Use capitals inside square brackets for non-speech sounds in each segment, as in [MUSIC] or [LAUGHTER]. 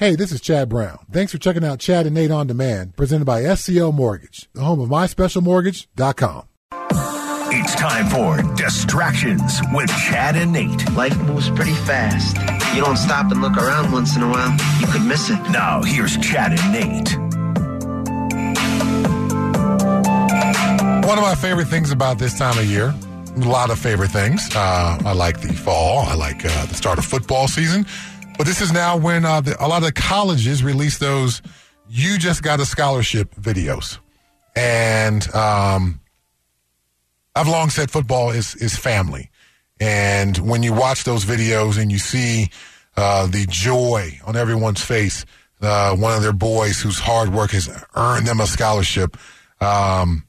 Hey, this is Chad Brown. Thanks for checking out Chad and Nate on Demand, presented by SCL Mortgage, the home of myspecialmortgage.com. It's time for Distractions with Chad and Nate. Life moves pretty fast. You don't stop and look around once in a while, you could miss it. Now, here's Chad and Nate. One of my favorite things about this time of year, a lot of favorite things. Uh, I like the fall. I like uh, the start of football season. But this is now when uh, the, a lot of colleges release those "you just got a scholarship" videos, and um, I've long said football is is family, and when you watch those videos and you see uh, the joy on everyone's face, uh, one of their boys whose hard work has earned them a scholarship. Um,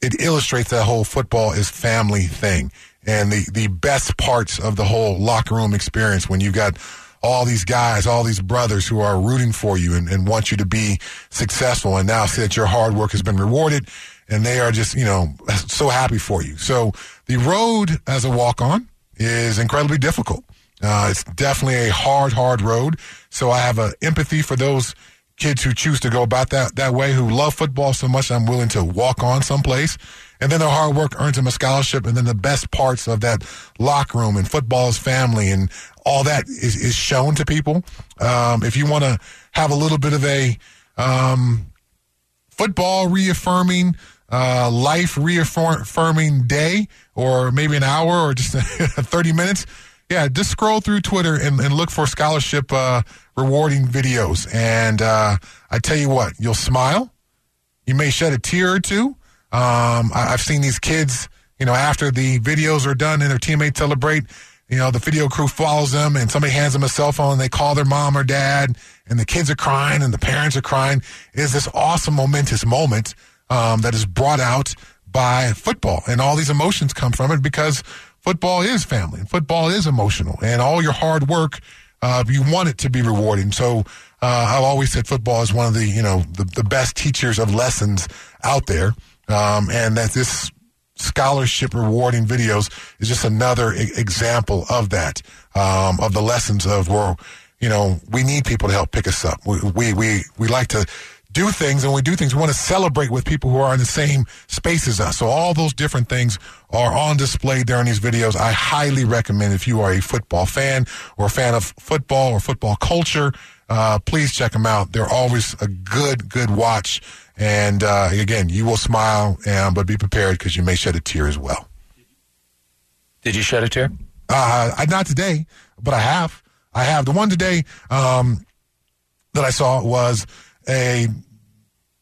it illustrates that whole football is family thing and the, the best parts of the whole locker room experience when you've got all these guys, all these brothers who are rooting for you and, and want you to be successful and now see that your hard work has been rewarded and they are just, you know, [LAUGHS] so happy for you. So the road as a walk on is incredibly difficult. Uh, it's definitely a hard, hard road. So I have a empathy for those kids who choose to go about that, that way, who love football so much I'm willing to walk on someplace. And then their hard work earns them a scholarship. And then the best parts of that locker room and football's family and all that is, is shown to people. Um, if you want to have a little bit of a um, football reaffirming, uh, life reaffirming day, or maybe an hour or just [LAUGHS] 30 minutes, yeah, just scroll through Twitter and, and look for scholarship uh, rewarding videos. And uh, I tell you what, you'll smile. You may shed a tear or two. Um, I, I've seen these kids, you know, after the videos are done and their teammates celebrate, you know, the video crew follows them and somebody hands them a cell phone and they call their mom or dad and the kids are crying and the parents are crying. It is this awesome, momentous moment um, that is brought out by football. And all these emotions come from it because football is family and football is emotional and all your hard work, uh, you want it to be rewarding. So, uh, I've always said football is one of the, you know, the, the best teachers of lessons out there. Um, and that this scholarship rewarding videos is just another I- example of that, um, of the lessons of where, you know, we need people to help pick us up. We, we, we, we like to do things and we do things. We want to celebrate with people who are in the same space as us. So all those different things are on display during these videos. I highly recommend if you are a football fan or a fan of football or football culture, uh, please check them out. They're always a good, good watch. And uh, again, you will smile, um, but be prepared because you may shed a tear as well. Did you shed a tear? Uh, I, not today, but I have. I have. The one today um, that I saw was a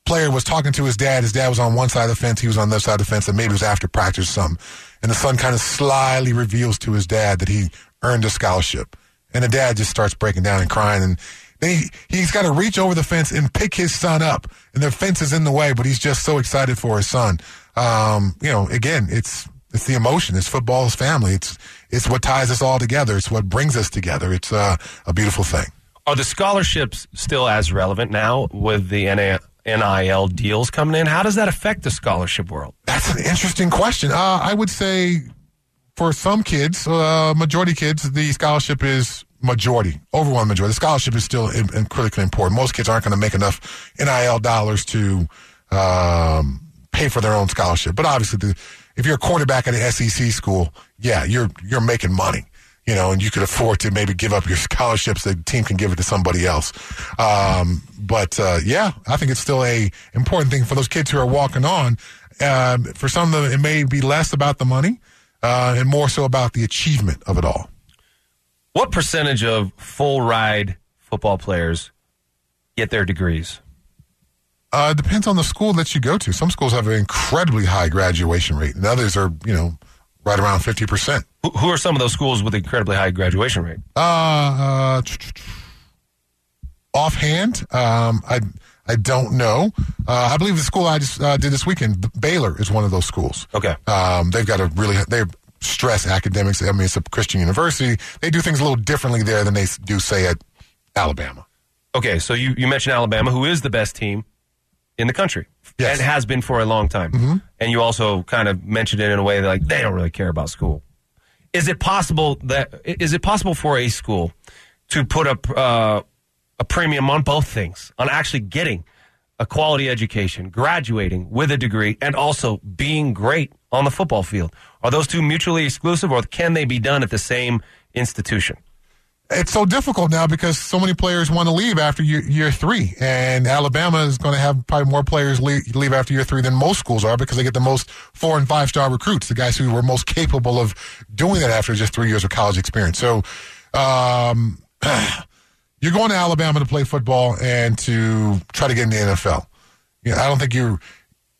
player was talking to his dad. His dad was on one side of the fence. He was on the other side of the fence, and maybe it was after practice or something. And the son kind of slyly reveals to his dad that he earned a scholarship. And the dad just starts breaking down and crying. And then he, he's got to reach over the fence and pick his son up. And the fence is in the way, but he's just so excited for his son. Um, you know, again, it's it's the emotion. It's football's family. It's it's what ties us all together. It's what brings us together. It's uh, a beautiful thing. Are the scholarships still as relevant now with the NIL deals coming in? How does that affect the scholarship world? That's an interesting question. Uh, I would say for some kids, uh, majority kids, the scholarship is majority, overwhelming majority. The scholarship is still in, in critically important. Most kids aren't going to make enough NIL dollars to um, pay for their own scholarship. But obviously, the, if you're a quarterback at an SEC school, yeah, you're you're making money. You know, and you could afford to maybe give up your scholarships. the team can give it to somebody else. Um, but uh, yeah, I think it's still a important thing for those kids who are walking on. Um, for some of them, it may be less about the money uh, and more so about the achievement of it all. What percentage of full ride football players get their degrees? Uh, it depends on the school that you go to. Some schools have an incredibly high graduation rate, and others are, you know, right around 50%. Who, who are some of those schools with incredibly high graduation rate? Uh, uh offhand, um, I I don't know. Uh, I believe the school I just uh, did this weekend, Baylor, is one of those schools. Okay. Um, they've got a really they stress academics. I mean, it's a Christian university. They do things a little differently there than they do say at Alabama. Okay, so you, you mentioned Alabama, who is the best team in the country Yes. and has been for a long time. Mm-hmm. And you also kind of mentioned it in a way that like they don't really care about school. Is it possible that is it possible for a school to put up uh, a premium on both things, on actually getting a quality education, graduating with a degree, and also being great on the football field? Are those two mutually exclusive, or can they be done at the same institution? It's so difficult now because so many players want to leave after year, year three, and Alabama is going to have probably more players leave, leave after year three than most schools are because they get the most four and five star recruits, the guys who were most capable of doing that after just three years of college experience. So, um, [CLEARS THROAT] you're going to Alabama to play football and to try to get in the NFL. You know, I don't think you.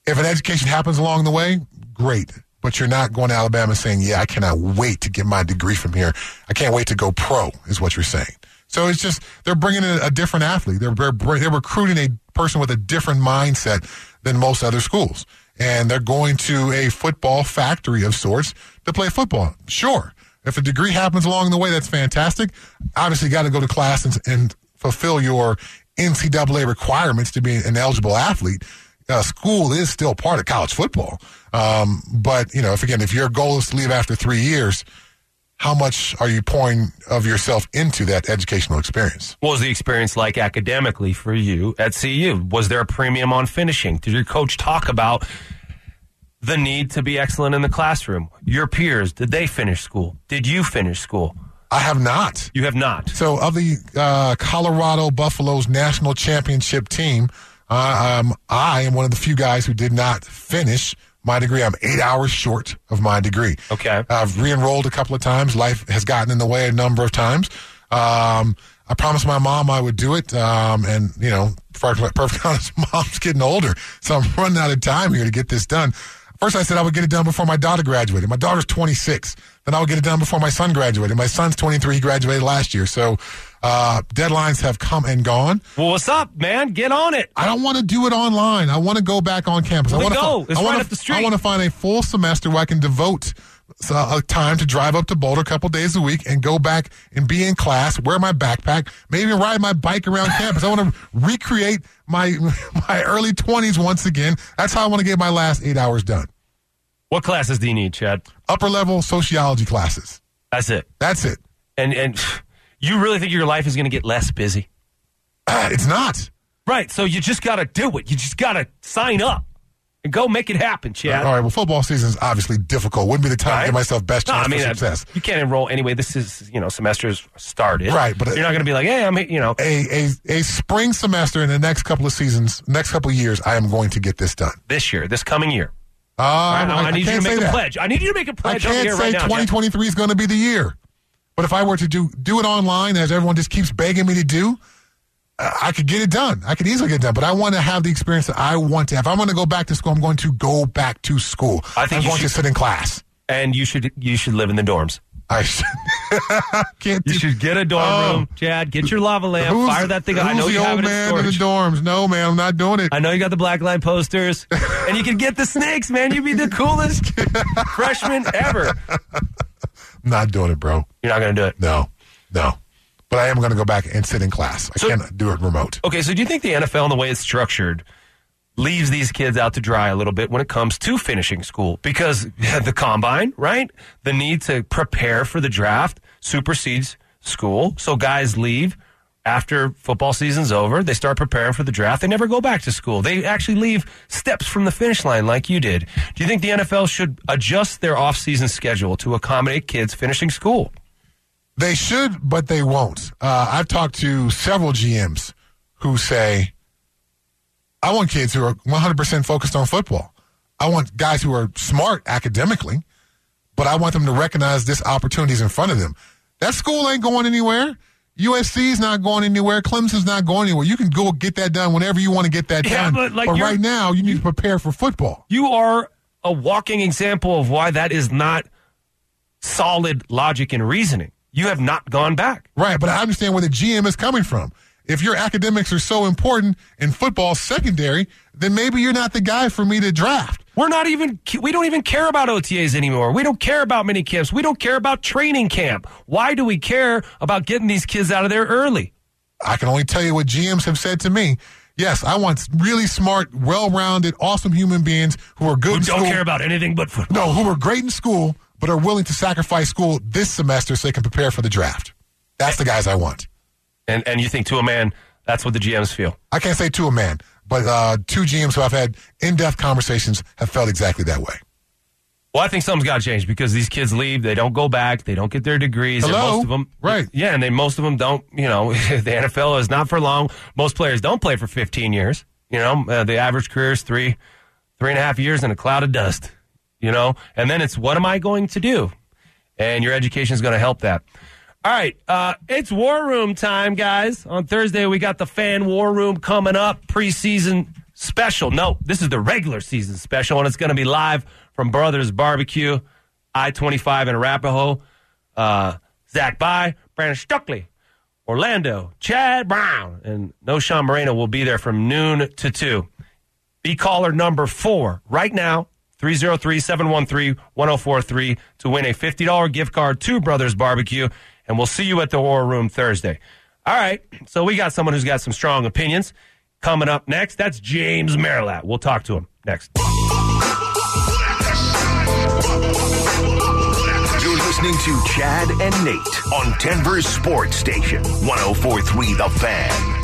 If an education happens along the way, great but you're not going to Alabama saying, yeah, I cannot wait to get my degree from here. I can't wait to go pro, is what you're saying. So it's just, they're bringing in a different athlete. They're, they're, recruiting a person with a different mindset than most other schools. And they're going to a football factory of sorts to play football. Sure. If a degree happens along the way, that's fantastic. Obviously, you got to go to class and, and fulfill your NCAA requirements to be an eligible athlete uh, school is still part of college football. Um, but you know, if again, if your goal is to leave after three years, how much are you pouring of yourself into that educational experience? What was the experience like academically for you at CU? Was there a premium on finishing? Did your coach talk about the need to be excellent in the classroom? Your peers, did they finish school? Did you finish school? I have not. You have not. So, of the uh, Colorado Buffaloes national championship team, uh, um, I am one of the few guys who did not finish my degree. I'm eight hours short of my degree. Okay. I've re-enrolled a couple of times. Life has gotten in the way a number of times. Um, I promised my mom I would do it. Um, and, you know, perfect [LAUGHS] honest, mom's getting older. So I'm running out of time here to get this done. First, I said I would get it done before my daughter graduated. My daughter's 26. Then I'll get it done before my son graduated. My son's 23. He graduated last year. So uh, deadlines have come and gone. Well, what's up, man? Get on it. I don't want to do it online. I want to go back on campus. We I want go. to. It's I want right to, up the street. I want to find a full semester where I can devote uh, time to drive up to Boulder a couple days a week and go back and be in class, wear my backpack, maybe ride my bike around campus. I want to recreate my [LAUGHS] my early twenties once again. That's how I want to get my last eight hours done. What classes do you need, Chad? Upper level sociology classes. That's it. That's it. And and you really think your life is going to get less busy? Uh, it's not. Right. So you just got to do it. You just got to sign up and go make it happen, Chad. All right. Well, football season is obviously difficult. Wouldn't be the time Right. to give myself best No, chance I mean, for uh, success. you can't enroll anyway. This is, you know, semester's started. Right, but, uh, you're not going to be like, hey, I'm, you know, A, a a spring semester in the next couple of seasons, next couple of years, I am going to get this done. this year, this coming year. Uh, I, I, need you to can't make say a that. pledge. I need you to make a I pledge on can't say right now. Chad. 2023 is going to be the year. But if I were to do do it online, as everyone just keeps begging me to do, uh, I could get it done. I could easily get it done. But I want to have the experience that I want to have. If I'm going to go back to school, I'm going to go back to school. I think I'm you going to should- sit in class. And you should you should live in the dorms. I should, [LAUGHS] can't. You do- should get a dorm Oh. room, Chad. Get your lava lamp. Fire that thing. up. I know the you old have it man in the dorms. No, man, I'm not doing it. I know you got the black line posters, and you can get the snakes, man. You'd be the coolest [LAUGHS] freshman ever. not doing it, bro. You're not going to do it. No, no. But I am going to go back and sit in class. I So- can't do it remote. Okay, so do you think the NFL and the way it's structured leaves these kids out to dry a little bit when it comes to finishing school? Because the combine, right? The need to prepare for the draft supersedes school. So guys leave after football season's over. They start preparing for the draft. They never go back to school. They actually leave steps from the finish line like you did. Do you think the NFL should adjust their off-season schedule to accommodate kids finishing school? They should, but they won't. Uh, I've talked to several GMs who say, I want kids who are 100% focused on football. I want guys who are smart academically, but I want them to recognize this opportunity is in front of them. That school ain't going anywhere. USC's not going anywhere. Clemson's not going anywhere. You can go get that done whenever you want to get that Yeah, done. but, like, you're- right now, you need to prepare for football. You are a walking example of why that is not solid logic and reasoning. You have not gone back. Right, but I understand where the GM is coming from. If your academics are so important and football secondary, then maybe you're not the guy for me to draft. We're not even, we don't even care about OTAs anymore. We don't care about mini camps. We don't care about training camp. Why do we care about getting these kids out of there early? I can only tell you what GMs have said to me. Yes, I want really smart, well-rounded, awesome human beings who are good Who don't school. care about anything but football. no, who are great in school, but are willing to sacrifice school this semester so they can prepare for the draft. That's the guys I want. And, and you think to a man, That's what the GMs feel. I can't say to a man, but uh, two GMs who I've had in-depth conversations have felt exactly that way. Well, I think something's got to change because these kids leave, they don't go back, they don't get their degrees. and Hello? most of them, Right. Yeah, and they most of them don't. You know, [LAUGHS] the NFL is not for long. Most players don't play for 15 years. You know, uh, the average career is three, three and a half years in a cloud of dust. You know, and then it's what am I going to do? And your education is going to help that. All right, uh, it's War Room time, guys. On Thursday, we got the Fan War Room coming up, preseason special. No, this is the regular season special, and it's going to be live from Brothers Barbecue, I 25 in Arapahoe. Uh, Zach Bye, Brandon Stokley, Orlando, Chad Brown, and Knowshon Moreno will be there from noon to 2. Be caller number four right now, 303 713 1043 to win a $50 gift card to Brothers Barbecue. And we'll see you at the War Room Thursday. All right. So we got someone who's got some strong opinions. Coming up next, that's James Merilatt. We'll talk to him next. You're listening to Chad and Nate on Denver's Sports Station, 1043 The Fan.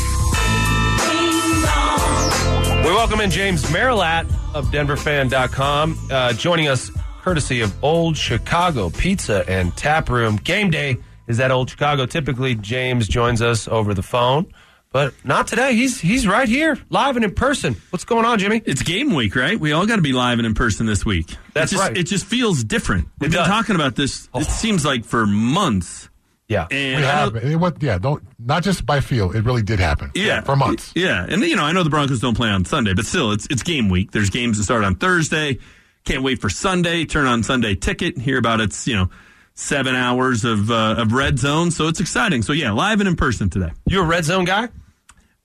We welcome in James Merilatt of DenverFan.com, uh, joining us courtesy of Old Chicago Pizza and Tap Room. Game day is that Old Chicago. Typically, James joins us over the phone, but not today. He's he's right here, live and in person. What's going on, Jimmy? It's game week, right? We all got to be live and in person this week. That's it just, right. It just feels different. We've been does. talking about this. It oh. seems like for months. Yeah. And We have, it, what, yeah, don't not just by feel. It really did happen. yeah, for months. Yeah, and you know, I know the Broncos don't play on Sunday, but still, it's it's game week. There's games that start on Thursday. Can't wait for Sunday. Turn on Sunday ticket. Hear about its you know seven hours of uh, of red zone. So it's exciting. So yeah, live and in person today. You a red zone guy?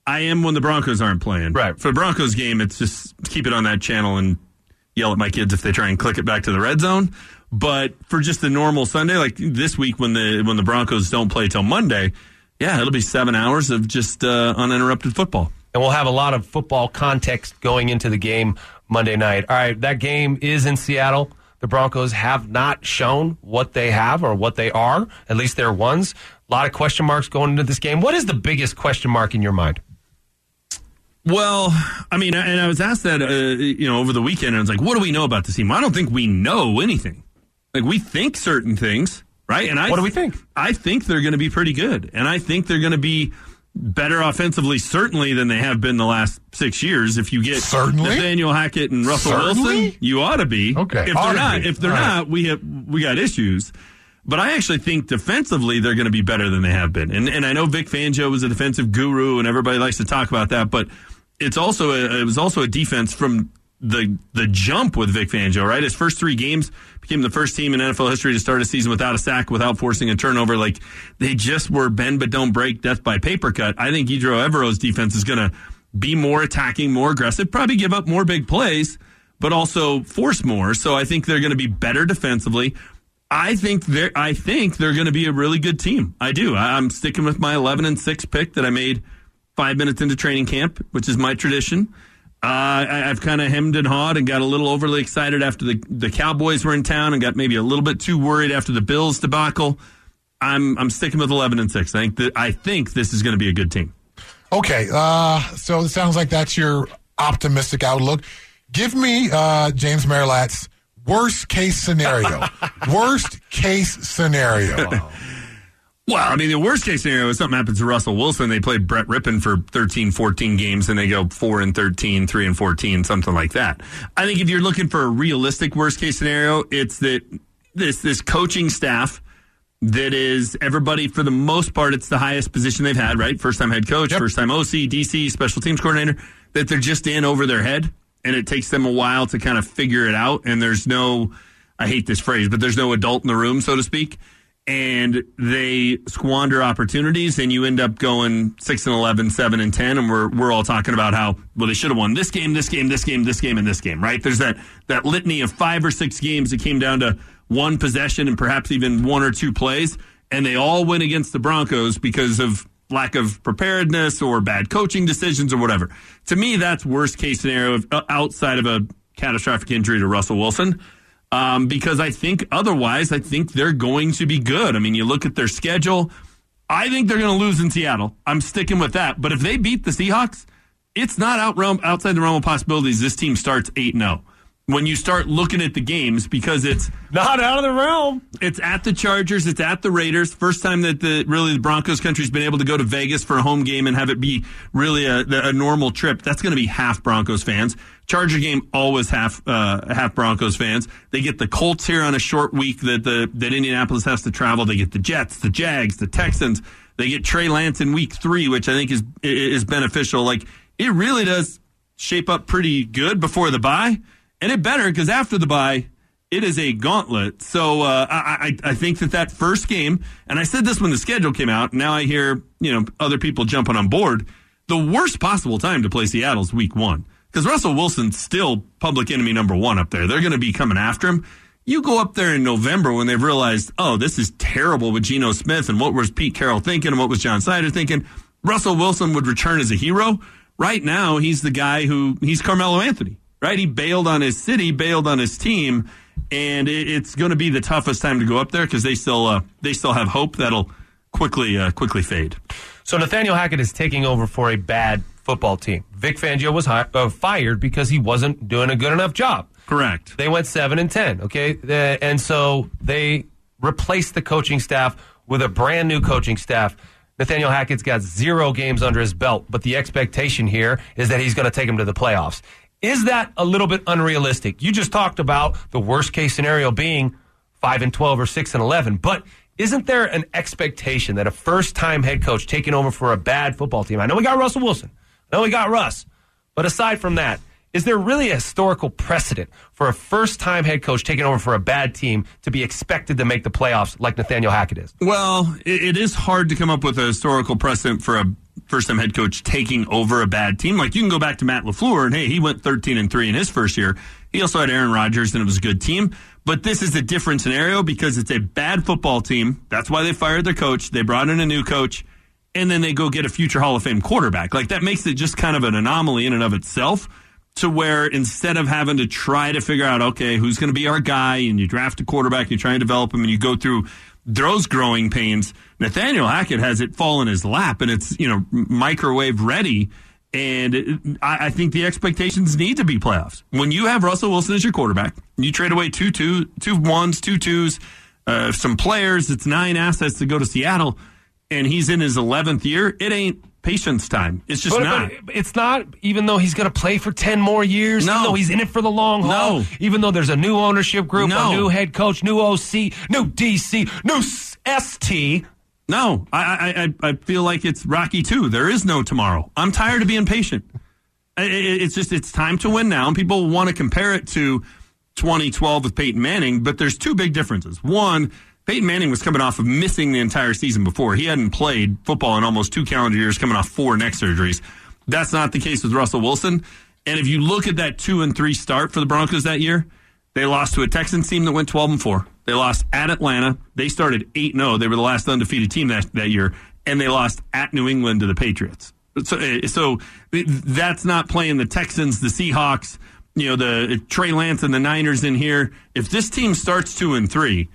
I am when the Broncos aren't playing. Right. For the Broncos game, it's just keep it on that channel and yell at my kids if they try and click it back to the red zone. But for just the normal Sunday, like this week when the when the Broncos don't play till Monday, yeah, it'll be seven hours of just uh, uninterrupted football. and we'll have a lot of football context going into the game Monday night. All right, that game is in Seattle. The Broncos have not shown what they have or what they are, at least they're ones. A lot of question marks going into this game. What is the biggest question mark in your mind? Well, I mean, and I was asked that, uh, you know, over the weekend, and I was like, what do we know about this team? I don't think we know anything. Like, we think certain things, right? And I What do we think? I think they're going to be pretty good. And I think they're going to be better offensively, certainly, than they have been the last six years. If you get Certainly? Nathaniel Hackett and Russell Certainly? Wilson, you ought to be. Okay, If ought they're not, be. if they're All right. not, we have we got issues. But I actually think defensively they're going to be better than they have been. And and I know Vic Fangio was a defensive guru, and everybody likes to talk about that. But it's also a, it was also a defense from the the jump with Vic Fangio. Right, his first three games became the first team in NFL history to start a season without a sack, without forcing a turnover. Like they just were bend but don't break, death by paper cut. I think Ejiro Evero's defense is going to be more attacking, more aggressive, probably give up more big plays, but also force more. So I think they're going to be better defensively. I think they're I think they're going to be a really good team. I do. I'm sticking with my 11 and six pick that I made five minutes into training camp, which is my tradition. Uh, I, I've kind of hemmed and hawed and got a little overly excited after the the Cowboys were in town, and got maybe a little bit too worried after the Bills debacle. I'm I'm sticking with 11 and six. I think that I think this is going to be a good team. Okay, uh, so it sounds like that's your optimistic outlook. Give me uh, James Merilatt's worst case scenario. [LAUGHS] worst case scenario. [LAUGHS] Well, I mean, the worst case scenario is something happens to Russell Wilson. They play Brett Rypien for 13, 14 games and they go 4 and 13, 3 and 14, something like that. I think if you're looking for a realistic worst case scenario, it's that this, this coaching staff that is everybody, for the most part, it's the highest position they've had, right? First time head coach, Yep. first time OC, DC, special teams coordinator, that they're just in over their head and it takes them a while to kind of figure it out. And there's no, I hate this phrase, but there's no adult in the room, so to speak and they squander opportunities and you end up going 6 and 11 7 and 10 and we're we're all talking about how well they should have won this game this game this game this game and this game right? There's that that litany of five or six games that came down to one possession and perhaps even one or two plays and they all win against the Broncos because of lack of preparedness or bad coaching decisions or whatever. To me that's worst case scenario uh, outside of a catastrophic injury to Russell Wilson um, because I think otherwise, I think they're going to be good. I mean, you look at their schedule. I think they're going to lose in Seattle. I'm sticking with that. But if they beat the Seahawks, it's not out realm, outside the realm of possibilities. This team starts 8 0 when you start looking at the games because it's Not out of the realm. it's at the Chargers, it's at the Raiders. First time that the really the Broncos country's been able to go to Vegas for a home game and have it be really a, a normal trip. That's going to be half Broncos fans. Charger game always half uh, half Broncos fans. They get the Colts here on a short week that the that Indianapolis has to travel. They get the Jets, the Jags, the Texans. They get Trey Lance in week three, which I think is is beneficial. Like it really does shape up pretty good before the bye, and it better because after the bye it is a gauntlet. So uh, I, I, I think that that first game, and I said this when the schedule came out. Now I hear you know other people jumping on board. The worst possible time to play Seattle's Week One because Russell Wilson's still public enemy number one up there. They're going to be coming after him. You go up there in November when they've realized, oh, this is terrible with Geno Smith, and what was Pete Carroll thinking, and what was John Schneider thinking. Russell Wilson would return as a hero. Right now, he's the guy who he's Carmelo Anthony. Right, he bailed on his city, bailed on his team and it, it's going to be the toughest time to go up there because they still uh, they still have hope that'll quickly uh, quickly fade. So Nathaniel Hackett is taking over for a bad football team. Vic Fangio was hi- uh, fired because he wasn't doing a good enough job. Correct. They went seven and ten. Okay, and so they replaced the coaching staff with a brand new coaching staff. Nathaniel Hackett's got zero games under his belt, but the expectation here is that he's going to take him to the playoffs. Is that a little bit unrealistic? You just talked about the worst case scenario being five and twelve or six and eleven, but isn't there an expectation that a first time head coach taking over for a bad football team? I know we got Russell Wilson. I know we got Russ. But aside from that, is there really a historical precedent for a first time head coach taking over for a bad team to be expected to make the playoffs like Nathaniel Hackett is? Well, it is hard to come up with a historical precedent for a first time head coach taking over a bad team. Like you can go back to Matt LaFleur and hey, he went 13 and 3 in his first year. He also had Aaron Rodgers and it was a good team. But this is a different scenario because it's a bad football team. That's why they fired their coach. They brought in a new coach and then they go get a future Hall of Fame quarterback. Like that makes it just kind of an anomaly in and of itself to where instead of having to try to figure out, okay, who's going to be our guy and you draft a quarterback, you try and develop him and you go through those growing pains. Nathaniel Hackett has it fall in his lap and it's, you know, microwave ready. And I, I think the expectations need to be playoffs. When you have Russell Wilson as your quarterback, you trade away two two, two ones, two twos, uh, some players. It's nine assets to go to Seattle, and he's in his eleventh year. It ain't patience time. It's just But, not. but it's not, even though he's going to play for 10 more years, No. even though he's in it for the long haul, No. even though there's a new ownership group, No. a new head coach, new OC, new DC, new ST. No, I, I I I feel like it's Rocky too. There is no tomorrow. I'm tired of being patient. It's just it's time to win now. And people want to compare it to 2012 with Peyton Manning, but there's two big differences. One, Peyton Manning was coming off of missing the entire season before. He hadn't played football in almost two calendar years, coming off four neck surgeries. That's not the case with Russell Wilson. And if you look at that two and three start for the Broncos that year, they lost to a Texans team that went 12 and 4. They lost at Atlanta. They started 8 0. They were the last undefeated team that, that year. And they lost at New England to the Patriots. So, eh, so that's not playing the Texans, the Seahawks, you know, the Trey Lance and the Niners in here. If this team starts 2 and 3,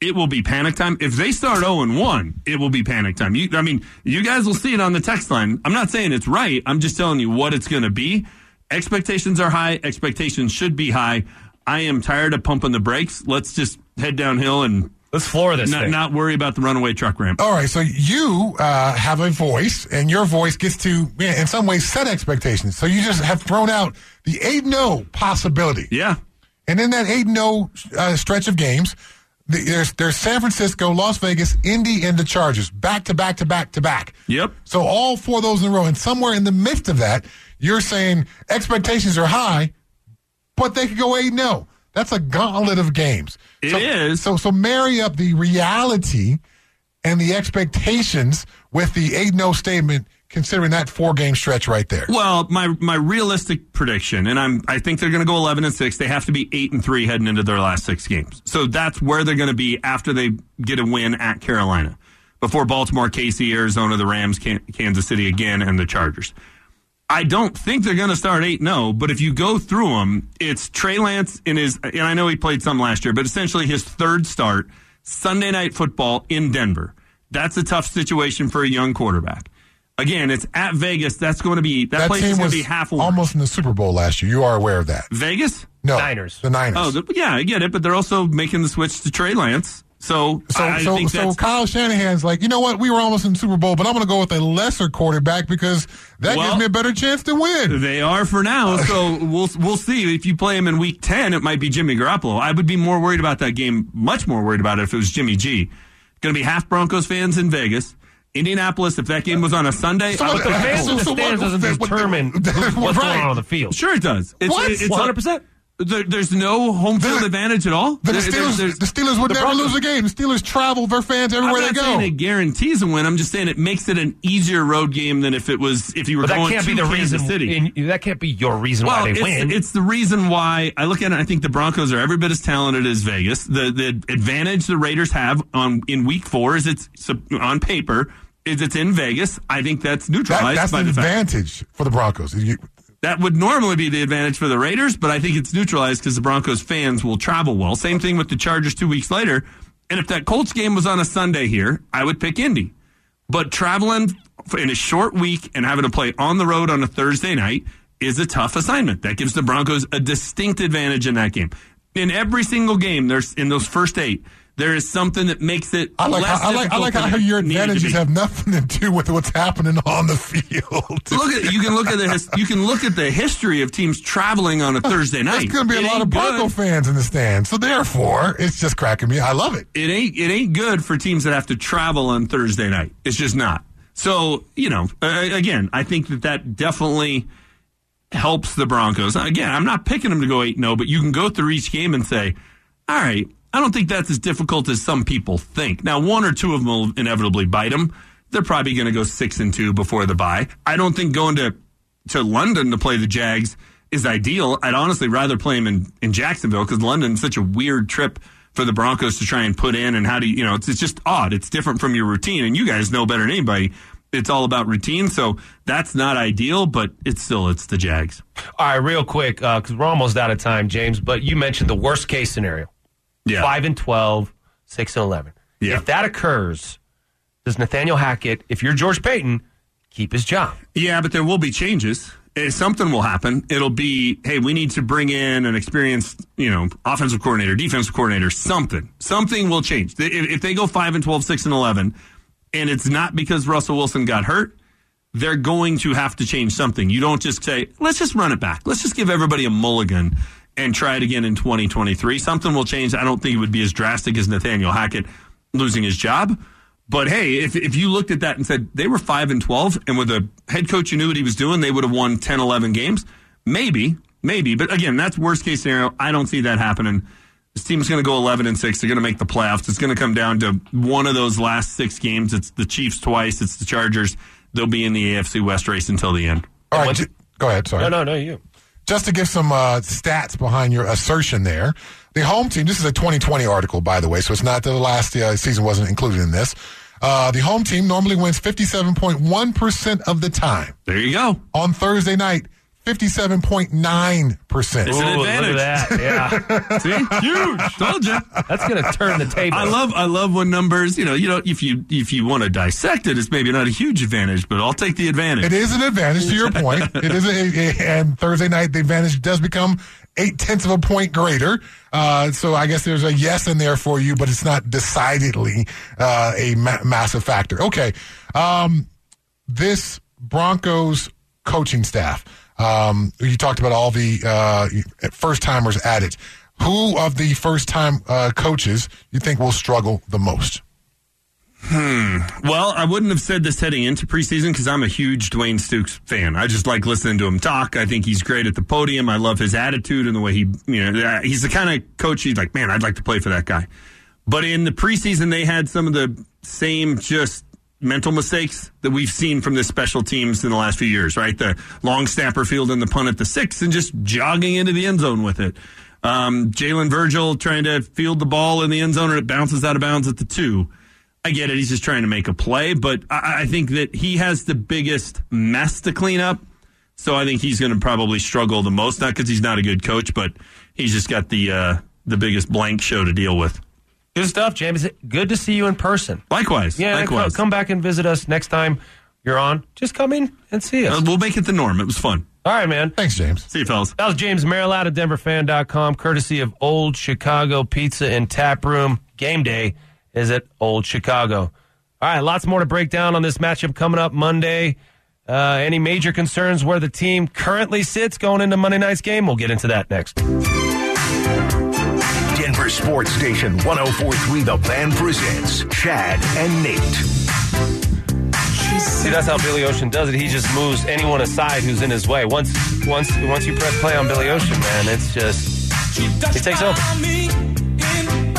it will be panic time. If they start 0 and 1, it will be panic time. You, I mean, you guys will see it on the text line. I'm not saying it's right. I'm just telling you what it's going to be. Expectations are high. Expectations should be high. I am tired of pumping the brakes. Let's just head downhill and Let's floor this not, thing. not worry about the runaway truck ramp. All right, so you uh, have a voice, and your voice gets to, in some ways, set expectations. So you just have thrown out the 8 0 possibility. Yeah. And in that 8 0 uh, stretch of games, the, there's, there's San Francisco, Las Vegas, Indy, and the Chargers, back to back to back to back. Yep. So all four of those in a row. And somewhere in the midst of that, you're saying expectations are high, but they could go 8 no. Oh. That's a gauntlet of games. It so, is. So, so marry up the reality and the expectations with the 8 no oh statement, considering that four game stretch right there. Well, my my realistic prediction, and I'm I think they're going to go 11 and six. They have to be eight and three heading into their last six games. So that's where they're going to be after they get a win at Carolina, before Baltimore, KC, Arizona, the Rams, Kansas City again, and the Chargers. I don't think they're going to start 8 0, but if you go through them, it's Trey Lance in his, and I know he played some last year, but essentially his third start, Sunday night football in Denver. That's a tough situation for a young quarterback. Again, it's at Vegas. That's going to be that, That place team is going to be half warm. almost in the Super Bowl last year. You are aware of that. Vegas. No, Niners. The Niners. Oh, the, yeah, I get it, but they're also making the switch to Trey Lance. So, so I, I so think so that's Kyle Shanahan's like, you know what? We were almost in the Super Bowl, but I'm going to go with a lesser quarterback because that Well- gives me a better chance to win. They are for now, [LAUGHS] so we'll we'll see. If you play him in week ten, it might be Jimmy Garoppolo. I would be more worried about that game, much more worried about it if it was Jimmy G. Going to be half Broncos fans in Vegas. Indianapolis, if that game was on a Sunday, I would The think- fans oh, in the So- so stands what- doesn't what- determine [LAUGHS] what's going on on the field. sure it does. It's, What? It's, 100%? There, there's no home field The- advantage at all. The, There- Steelers, there's- there's- the Steelers would the never Broncos- lose a game. The Steelers travel their fans I'm everywhere not they saying go. it guarantees a win. I'm just saying it makes it an easier road game than if it was if you were But that going can't to be the Kansas reason. City. in- that can't be your reason Well, why they it's, win. it's the reason why I look at it. I think the Broncos are every bit as talented as Vegas. The the advantage the Raiders have on in Week Four is it's on paper is it's in Vegas. I think that's That, neutralized that's by the the fact advantage for the Broncos. You- that would normally be the advantage for the Raiders, but I think it's neutralized because the Broncos fans will travel well. Same thing with the Chargers two weeks later. And if that Colts game was on a Sunday here, I would pick Indy. But traveling in a short week and having to play on the road on a Thursday night is a tough assignment. That gives the Broncos a distinct advantage in that game. In every single game, there's in those first eight, there is something that makes it I like, less how, I like, I like how your advantages have nothing to do with what's happening on the field. Look at you can look at the his, you can look at the history of teams traveling on a Thursday night. There's going to be a lot of Bronco fans in the stands, so therefore, it's just cracking me. I love it. It ain't it ain't good for teams that have to travel on Thursday night. It's just not. So you know, uh, again, I think that that definitely helps the Broncos. Again, I'm not picking them to go eight 0 but you can go through each game and say, all right, I don't think that's as difficult as some people think. Now, one or two of them will inevitably bite them. They're probably going to go six and two before the bye. I don't think going to to London to play the Jags is ideal. I'd honestly rather play them in, in Jacksonville because London's such a weird trip for the Broncos to try and put in. And how do you, you know, it's, it's just odd. It's different from your routine. And you guys know better than anybody. It's all about routine. So that's not ideal, but it's still, it's the Jags. All right, real quick, uh, because we're almost out of time, James. But you mentioned the worst case scenario: Yeah. five and 12, 6 and eleven. Yeah. If that occurs, does Nathaniel Hackett, if you're George Paton, keep his job? Yeah, but there will be changes. Eh, Something will happen. It'll be, hey, we need to bring in an experienced, you know, offensive coordinator, defensive coordinator, something. Something will change. If, if they go 5 and 12, 6 and 11, and it's not because Russell Wilson got hurt, they're going to have to change something. You don't just say, let's just run it back. Let's just give everybody a mulligan and try it again in 2023. Something will change. I don't think it would be as drastic as Nathaniel Hackett losing his job. But hey, if, if you looked at that and said they were 5 and 12, and with a head coach who knew what he was doing, they would have won 10, 11 games, maybe, maybe. But again, that's worst case scenario. I don't see that happening. This team's going to go 11 and 6. They're going to make the playoffs. It's going to come down to one of those last six games. It's the Chiefs twice, it's the Chargers. They'll be in the AFC West race until the end. All right, go ahead. Sorry. No, no, no, you. Just to give some uh, stats behind your assertion there, the home team, this is a 2020 article, by the way, so it's not that the last uh, season wasn't included in this. Uh, the home team normally wins 57.1% of the time. There you go. On Thursday night, 57.9%. It's an Ooh, look advantage. at that. [LAUGHS] Yeah. See? Huge. Told you. That's going to turn the table. I love I love when numbers, you know, you know, if you if you want to dissect it, it's maybe not a huge advantage, but I'll take the advantage. It is an advantage to your point. [LAUGHS] It is, a, and Thursday night the advantage does become eight tenths of a point greater. Uh, so I guess there's a yes in there for you, but it's not decidedly uh, a ma- massive factor. Okay, um, this Broncos coaching staff. Um, you talked about all the uh, first timers added. Who of the first time uh, coaches you think will struggle the most? Hmm. Well, I wouldn't have said this heading into preseason because I'm a huge Dwayne Stukes fan. I just like listening to him talk. I think he's great at the podium. I love his attitude and the way he, you know, he's the kind of coach he's like, man, I'd like to play for that guy. But in the preseason, they had some of the same just mental mistakes that we've seen from the special teams in the last few years, right? The long snapper field and the punt at the six and just jogging into the end zone with it. Um, Jalen Virgil trying to field the ball in the end zone and it bounces out of bounds at the two. I get it. He's just trying to make a play, but I, I think that he has the biggest mess to clean up. So I think he's going to probably struggle the most, not because he's not a good coach, but he's just got the uh, the biggest blank show to deal with. Good stuff, James. Good to see you in person. Likewise. Yeah, likewise. co- come back and visit us next time you're on. Just come in and see us. Uh, we'll make it the norm. It was fun. All right, man. Thanks, James. See you, fellas. That was James Merilatt of DenverFan.com, courtesy of Old Chicago Pizza and Tap Room. Game day is at Old Chicago. All right, lots more to break down on this matchup coming up Monday. Uh, any major concerns where the team currently sits going into Monday night's game? We'll get into that next. Denver Sports Station 1043 The Fan presents Chad and Nate. See, that's how Billy Ocean does it. He just moves anyone aside who's in his way. Once, once, once you press play on Billy Ocean, man, it's just he takes over.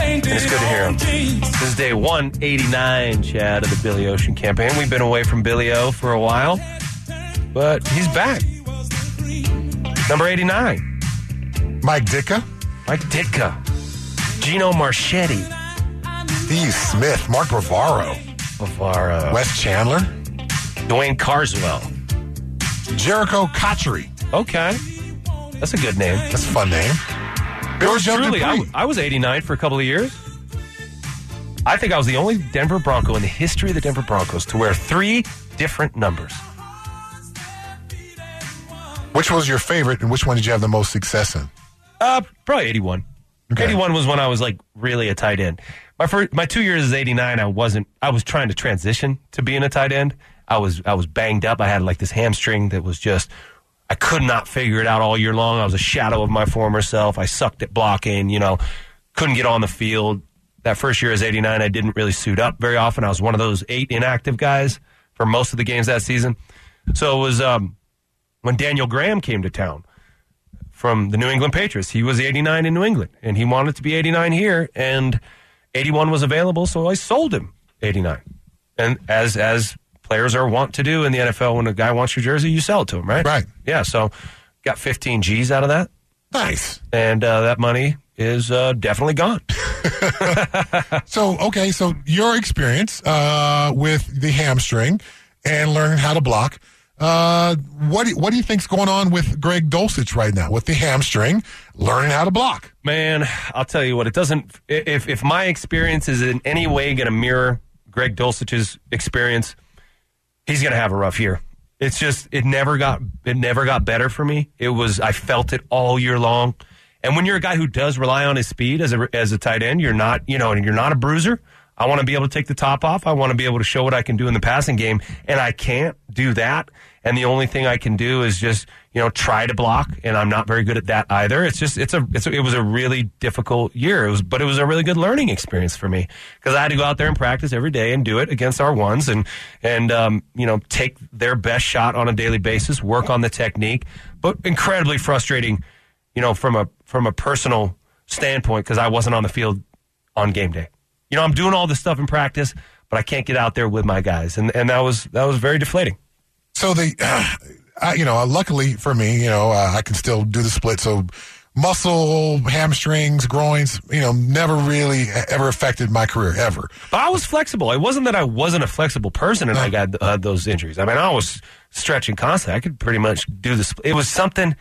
And it's good to hear him. This is day 189, Chad, of the Billy Ocean campaign. We've been away from Billy O for a while, but he's back. Number 89, Mike Ditka, Mike Ditka, Gino Marchetti, Steve Smith, Mark Bavaro, Bavaro, Wes Chandler, Dwayne Carswell. Jerricho Cotchery. Okay, that's a good name. That's a fun name. Joe Truly, I, I was 89 for a couple of years. I think I was the only Denver Bronco in the history of the Denver Broncos to wear three different numbers. Which was your favorite, and which one did you have the most success in? Uh, probably 81. Okay. 81 was when I was like really a tight end. My first, my two years as 89, I wasn't, I was trying to transition to being a tight end. I was, I was banged up. I had like this hamstring that was just, I could not figure it out all year long. I was a shadow of my former self. I sucked at blocking, you know, couldn't get on the field. That first year as 89, I didn't really suit up very often. I was one of those eight inactive guys for most of the games that season. So it was, um, when Daniel Graham came to town from the New England Patriots. He was 89 in New England, and he wanted to be 89 here, and 81 was available, so I sold him 89. And as as players are wont to do in the NFL, when a guy wants your jersey, you sell it to him, right? Right. Yeah. So got 15 G's out of that, Nice. and uh, that money is uh, definitely gone. [LAUGHS] [LAUGHS] So, okay, so your experience uh, with the hamstring and learning how to block. Uh, what do, what do you think's going on with Greg Dulcich right now with the hamstring, learning how to block? Man, I'll tell you what, it doesn't. If if my experience is in any way going to mirror Greg Dulcich's experience, he's going to have a rough year. It's just it never got it never got better for me. It was I felt it all year long. And when you're a guy who does rely on his speed as a as a tight end, you're not you know, and you're not a bruiser. I want to be able to take the top off. I want to be able to show what I can do in the passing game, and I can't do that. And the only thing I can do is just you know try to block, and I'm not very good at that either. It's just it's a, it's a it was a really difficult year. It was, but it was a really good learning experience for me because I had to go out there and practice every day and do it against our ones, and and um, you know take their best shot on a daily basis, work on the technique. But incredibly frustrating, you know, from a from a personal standpoint because I wasn't on the field on game day. You know, I'm doing all this stuff in practice, but I can't get out there with my guys, and and that was that was very deflating. So the, uh, [CLEARS THROAT] I, you know, luckily for me, you know, uh, I can still do the split. So muscle, hamstrings, groins, you know, never really ever affected my career ever. But I was flexible. It wasn't that I wasn't a flexible person and I got uh, those injuries. I mean, I was stretching constantly. I could pretty much do this. It was something.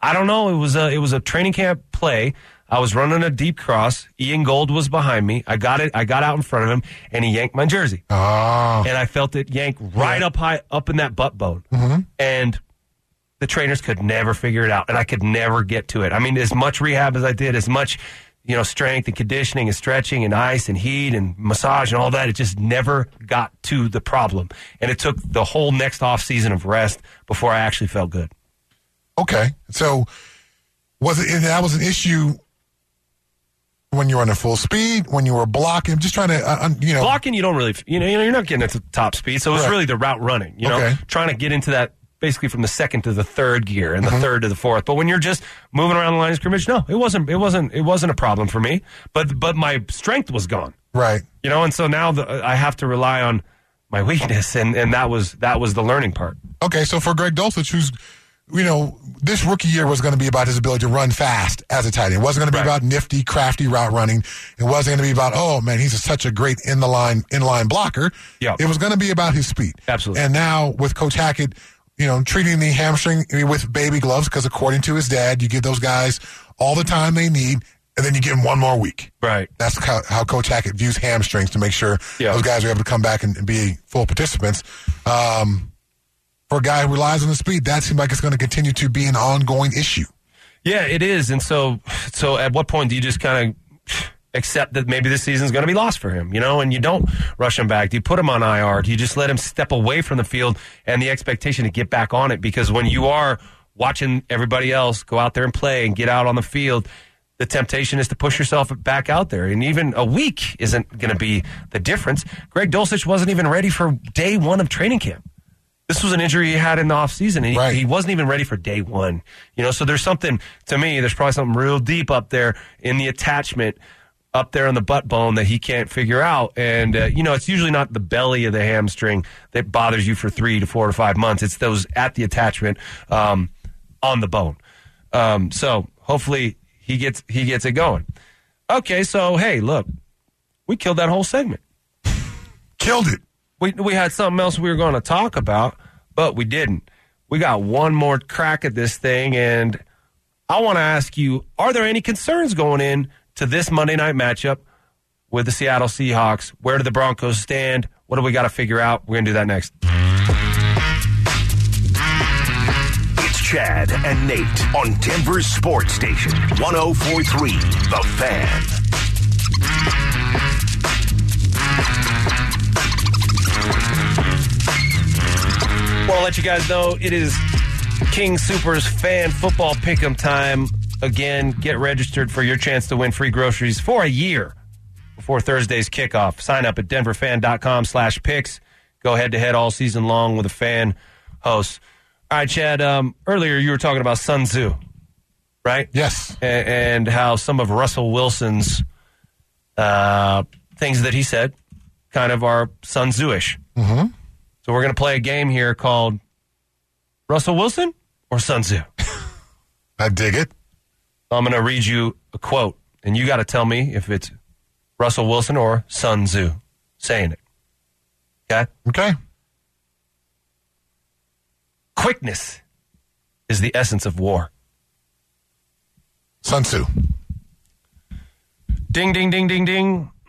I don't know. It was a it was a training camp play. I was running a deep cross. Ian Gold was behind me. I got it. I got out in front of him, and he yanked my jersey. Oh, and I felt it yank right up high up in that butt bone. Mm-hmm. And the trainers could never figure it out, and I could never get to it. I mean, as much rehab as I did, as much you know strength and conditioning and stretching and ice and heat and massage and all that, it just never got to the problem. And it took the whole next off season of rest before I actually felt good. okay. So was it, that was an issue when you were running full speed, when you were blocking, I'm just trying to, uh, you know, Blocking, you don't really, you know, you're not getting at the top speed. So it's Right. really the route running, you know, Okay. trying to get into that basically from the second to the third gear and the Mm-hmm. third to the fourth. But when you're just moving around the line of scrimmage, no, it wasn't, it wasn't, it wasn't a problem for me. But, but my strength was gone, right. you know, and so now the, I have to rely on my weakness. And, and that was, that was the learning part. Okay, so for Greg Dulcich, who's, you know, this rookie year was going to be about his ability to run fast as a tight end. It wasn't going to be Right. about nifty, crafty route running. It wasn't going to be about, oh man, he's such a great in the line, in line blocker. Yeah. It was going to be about his speed. Absolutely. And now with Coach Hackett, you know, treating the hamstring with baby gloves, because according to his dad, you give those guys all the time they need. and then you give him one more week. Right. That's how, how Coach Hackett views hamstrings to make sure Yeah. those guys are able to come back and, and be full participants. Um, for a guy who relies on the speed, that seems like it's going to continue to be an ongoing issue. Yeah, it is. And so, so at what point do you just kind of accept that maybe this season's going to be lost for him, you know, and you don't rush him back? Do you put him on IR? Do you just let him step away from the field and the expectation to get back on it? Because when you are watching everybody else go out there and play and get out on the field, the temptation is to push yourself back out there. And even a week isn't going to be the difference. Greg Dulcich wasn't even ready for day one of training camp. This was an injury he had in the offseason, and he, Right. he wasn't even ready for day one. You know, so there's something to me. There's probably something real deep up there in the attachment, up there on the butt bone that he can't figure out. And uh, you know, it's usually not the belly of the hamstring that bothers you for three to four to five months. It's those at the attachment um, on the bone. Um, so hopefully he gets he gets it going. Okay, so hey, look, we killed that whole segment Killed it. We we had something else we were going to talk about, but we didn't. We got one more crack at this thing, and I want to ask you: Are there any concerns going in to this Monday night matchup with the Seattle Seahawks? Where do the Broncos stand? What do we got to figure out? We're gonna do that next. It's Chad and Nate on Denver's Sports Station 1043 The Fan. Well, I'll let you guys know it is King Supers fan football pick'em time. Again, get registered for your chance to win free groceries for a year before Thursday's kickoff. Sign up at denverfan.com slash picks. Go head to head all season long with a fan host. All right, Chad, um, earlier you were talking about Sun Tzu, right? Yes. A- and how some of Russell Wilson's uh, things that he said kind of are Sun Tzu-ish. Mm-hmm. So we're going to play a game here called Russell Wilson or Sun Tzu. [LAUGHS] I dig it. I'm going to read you a quote, and you got to tell me if it's Russell Wilson or Sun Tzu saying it. Okay? Okay. Quickness is the essence of war. Sun Tzu. Ding, ding, ding, ding, ding. [CLEARS THROAT]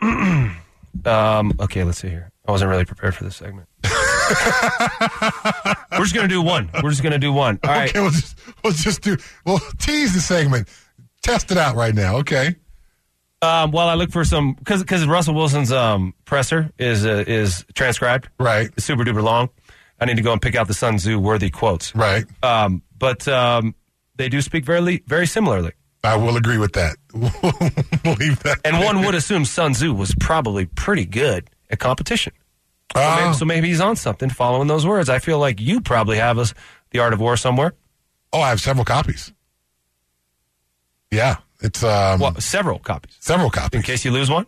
um, okay, let's see here. I wasn't really prepared for this segment. [LAUGHS] [LAUGHS] We're just going to do one. We're just going to do one. All right. Okay, we'll just, we'll just do, we'll tease the segment. Test it out right now. Okay. Um, while I look for some, because because Russell Wilson's um, presser is uh, is transcribed, Right. It's super duper long. I need to go and pick out the Sun Tzu worthy quotes. Right. Um, but um, they do speak very very similarly. I will agree with that. [LAUGHS] we'll that. And one would assume Sun Tzu was probably pretty good at competition. So, Uh, maybe, so maybe he's on something following those words. I feel like you probably have us the art of war somewhere. oh, I have several copies. Yeah. It's um, Well, several copies several copies. in case you lose one.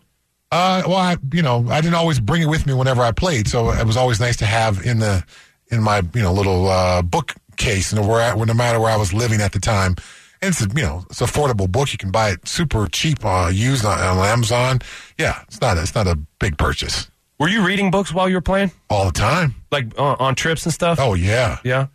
Uh, well, I, you know, I didn't always bring it with me whenever I played, so it was always nice to have in the in my you know little uh, bookcase, and where I, no matter where I was living at the time. And it's a, you know it's an affordable book. You can buy it super cheap, uh, used on, on Amazon. Yeah, it's not a, it's not a big purchase Were you reading books while you were playing, all the time. like uh, on trips and stuff? Oh yeah, yeah.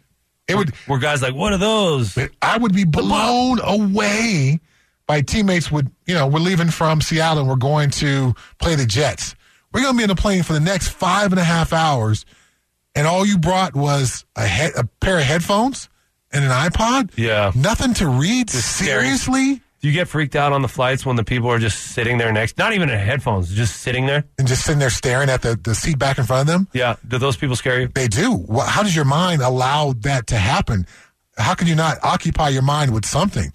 it would. Were guys like, what are those? I would be blown away by teammates would, you know, we're leaving from Seattle and we're going to play the Jets. We're going to be in the plane for the next five and a half hours. And all you brought was a head, a pair of headphones and an iPod. Yeah. Nothing to read. scary. Seriously? Do you get freaked out on the flights when the people are just sitting there next? Not even in headphones, just sitting there. And just sitting there staring at the, the seat back in front of them. Yeah. Do those people scare you? They do. How does your mind allow that to happen? How can you not occupy your mind with something?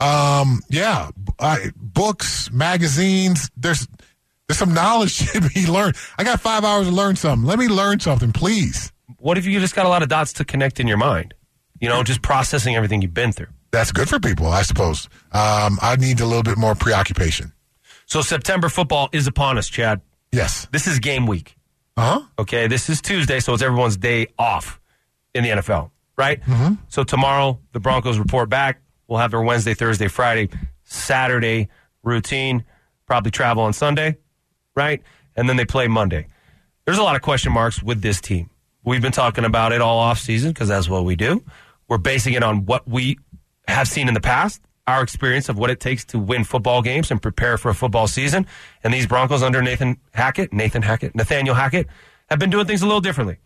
Um, yeah, I, books, magazines. There's there's some knowledge [LAUGHS] to be learned. I got five hours to learn something. Let me learn something, please. What if you just got a lot of dots to connect in your mind? You know, just processing everything you've been through. That's good for people, I suppose. Um, I need a little bit more preoccupation. So September football is upon us, Chad. Yes. This is game week. Uh huh. Okay, this is Tuesday, so it's everyone's day off in the NFL, right? Mm-hmm. So tomorrow the Broncos report back. We'll have their Wednesday, Thursday, Friday, Saturday routine. Probably travel on Sunday, right? And then they play Monday. There's a lot of question marks with this team. We've been talking about it all off season because that's what we do. We're basing it on what we have seen in the past our experience of what it takes to win football games and prepare for a football season. And these Broncos under Nathan Hackett, Nathan Hackett, Nathaniel Hackett, have been doing things a little differently.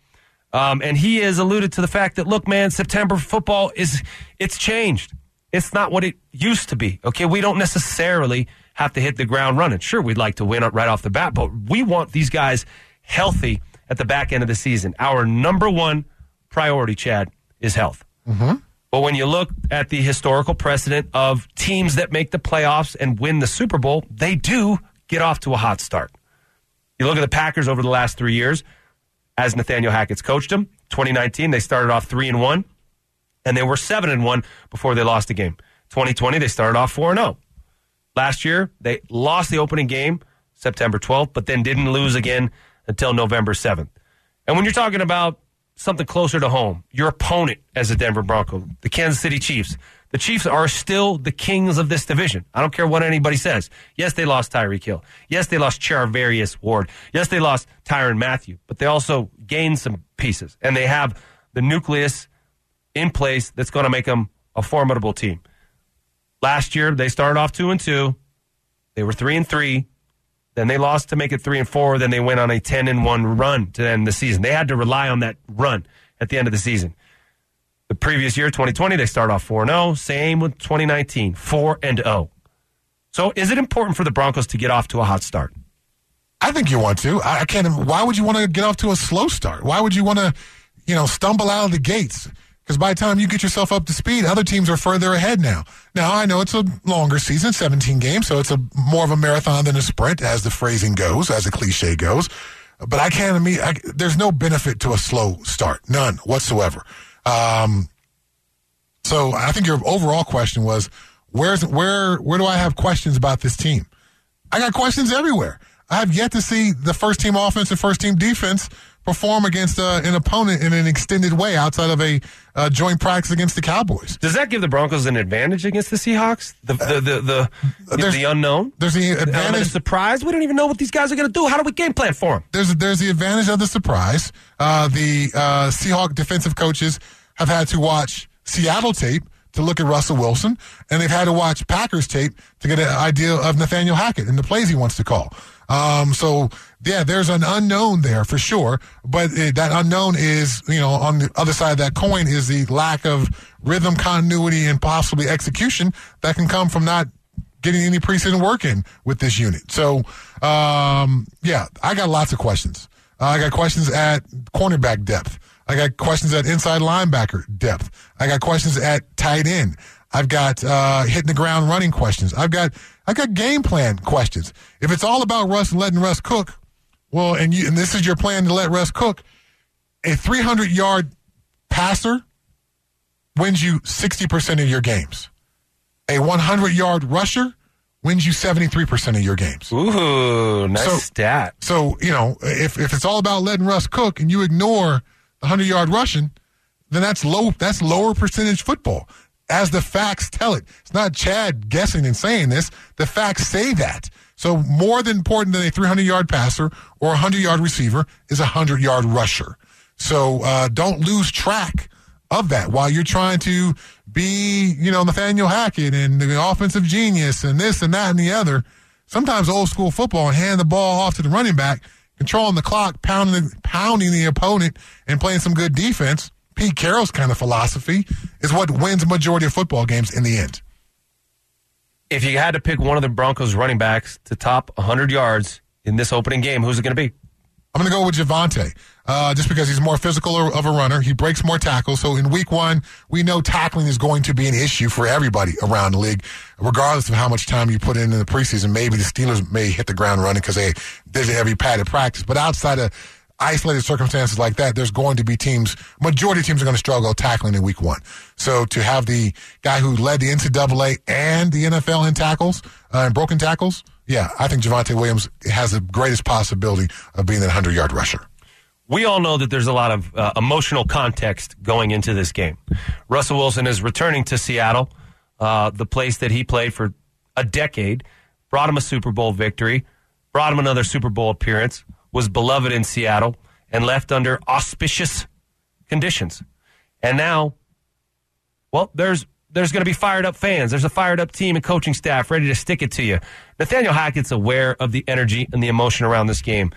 Um, and he has alluded to the fact that, look, man, September football is, it's changed. It's not what it used to be. Okay. We don't necessarily have to hit the ground running. Sure, we'd like to win right off the bat, but we want these guys healthy at the back end of the season. Our number one priority, Chad, is health. Mm-hmm. But when you look at the historical precedent of teams that make the playoffs and win the Super Bowl, they do get off to a hot start. You look at the Packers over the last three years, as Nathaniel Hackett's coached them. 2019, they started off three and one, and they were seven and one before they lost a game. 2020, they started off four and zero. Last year, they lost the opening game September 12th, but then didn't lose again until November 7th. And when you're talking about something closer to home, your opponent as a Denver Bronco, the Kansas City Chiefs, the Chiefs are still the kings of this division. I don't care what anybody says. Yes, they lost Tyreek Hill. Yes, they lost Charvarius Ward. Yes, they lost Tyrann Mathieu, but they also gained some pieces, and they have the nucleus in place that's going to make them a formidable team. Last year, they started off two and two. They were three and three. Then they lost to make it three and four. Then they went on a ten and one run to end the season. They had to rely on that run at the end of the season. The previous year, 2020, they start off 4 0. Same with 2019, 4 and 0. So is it important for the Broncos to get off to a hot start? I think you want to. I can't. Why would you want to get off to a slow start? Why would you want to, you know, stumble out of the gates? Because by the time you get yourself up to speed, other teams are further ahead now. Now I know it's a longer season, 17 games, so it's a more of a marathon than a sprint, as the phrasing goes, as the cliche goes. But I can't. I, there's no benefit to a slow start, none whatsoever. Um, so I think your overall question was, where's where where do I have questions about this team? I got questions everywhere. I have yet to see the first team offense and first team defense perform against uh, an opponent in an extended way outside of a uh, joint practice against the Cowboys. Does that give the Broncos an advantage against the Seahawks? The the the, the, the unknown. There's the advantage. The surprise. We don't even know what these guys are going to do. How do we game plan for them? There's there's the advantage of the surprise. Uh, the uh, Seahawk defensive coaches have had to watch Seattle tape to look at Russell Wilson, and they've had to watch Packers tape to get an idea of Nathaniel Hackett and the plays he wants to call. Um, so yeah, there's an unknown there for sure, but it, that unknown is, you know, on the other side of that coin is the lack of rhythm, continuity, and possibly execution that can come from not getting any preseason work in with this unit. So, um, yeah, I got lots of questions. Uh, I got questions at cornerback depth. I got questions at inside linebacker depth. I got questions at tight end. I've got uh, hitting the ground running questions. I've got I got game plan questions. If it's all about Russ and letting Russ cook, well, and you, and this is your plan to let Russ cook, a 300 yard passer wins you 60% of your games. A 100 yard rusher wins you 73% of your games. Ooh, nice so, stat. So, you know, if, if it's all about letting Russ cook and you ignore the 100 yard rushing, then that's low, that's lower percentage football. As the facts tell it. It's not Chad guessing and saying this. The facts say that. So more than important than a 300 yard passer or a 100 yard receiver is a 100 yard rusher. So uh, don't lose track of that while you're trying to be, you know, Nathaniel Hackett and the offensive genius and this and that and the other. Sometimes old school football and hand the ball off to the running back controlling the clock, pounding pounding the opponent, and playing some good defense. Pete Carroll's kind of philosophy is what wins majority of football games in the end. If you had to pick one of the Broncos running backs to top 100 yards in this opening game, who's it going to be? I'm going to go with Javonte, uh, just because he's more physical of a runner. He breaks more tackles. So in week one, we know tackling is going to be an issue for everybody around the league, regardless of how much time you put in in the preseason. Maybe the Steelers may hit the ground running because they did every padded practice. But outside of isolated circumstances like that, there's going to be teams, majority of teams are going to struggle tackling in week one. So to have the guy who led the NCAA and the NFL in tackles, uh, and broken tackles, yeah, I think Javonte Williams has the greatest possibility of being that 100 yard rusher. We all know that there's a lot of uh, emotional context going into this game. Russell Wilson is returning to Seattle, uh, the place that he played for a decade, brought him a Super Bowl victory, brought him another Super Bowl appearance, was beloved in Seattle, and left under auspicious conditions. And now, well, there's there's going to be fired up fans. There's a fired up team and coaching staff ready to stick it to you. Nathaniel Hackett's aware of the energy and the emotion around this game.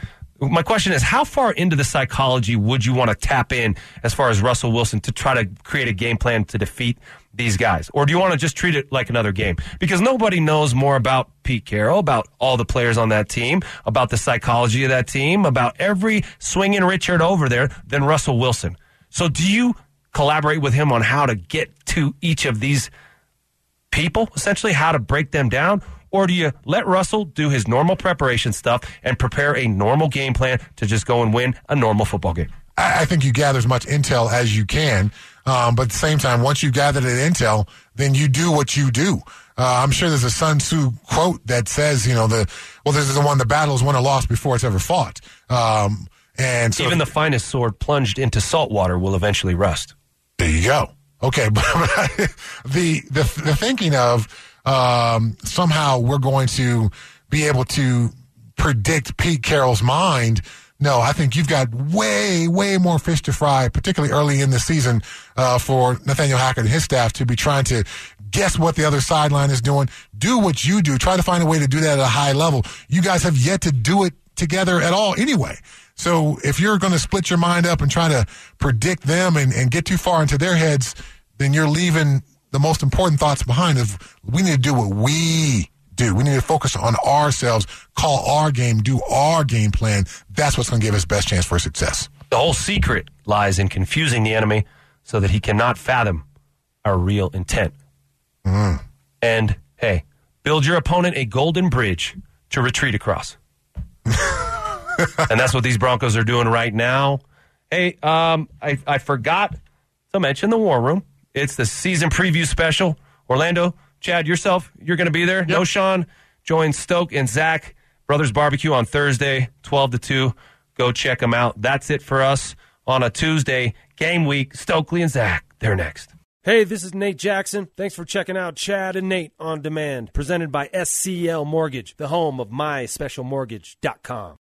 My question is, how far into the psychology would you want to tap in as far as Russell Wilson to try to create a game plan to defeat these guys? Or do you want to just treat it like another game? Because nobody knows more about Pete Carroll, about all the players on that team, about the psychology of that team, about every swinging Richard over there than Russell Wilson. So do you collaborate with him on how to get to each of these people, essentially, how to break them down? Or do you let Russell do his normal preparation stuff and prepare a normal game plan to just go and win a normal football game? I, think you gather as much intel as you can. Um, but at the same time, once you've gathered that intel, then you do what you do. Uh, I'm sure there's a Sun Tzu quote that says, you know, the well, this is the one the battle is won or lost before it's ever fought. Um, and so Even the finest sword plunged into salt water will eventually rust. There you go. Okay, [LAUGHS] but the the the thinking of um, somehow we're going to be able to predict Pete Carroll's mind. No, I think you've got way, way more fish to fry, particularly early in the season, uh, for Nathaniel Hackett and his staff to be trying to guess what the other sideline is doing. Do what you do. Try to find a way to do that at a high level. You guys have yet to do it together at all anyway. So if you're going to split your mind up and try to predict them and, and get too far into their heads, then you're leaving the most important thoughts behind of we need to do what we do. We need to focus on ourselves, call our game, do our game plan. That's what's going to give us best chance for success. The whole secret lies in confusing the enemy so that he cannot fathom our real intent. And hey, build your opponent a golden bridge to retreat across. [LAUGHS] and that's what these Broncos are doing right now. Hey, um, I, I forgot to mention the War Room. It's the season preview special. Orlando, Chad, yourself, you're going to be there. No Sean, join Stoke and Zach, Brothers Barbecue on Thursday, 12 to 2. Go check them out. That's it for us on a Tuesday game week. Stokley and Zach, they're next. Hey, this is Nate Jackson. Thanks for checking out Chad and Nate on Demand, presented by SCL Mortgage, the home of myspecialmortgage.com.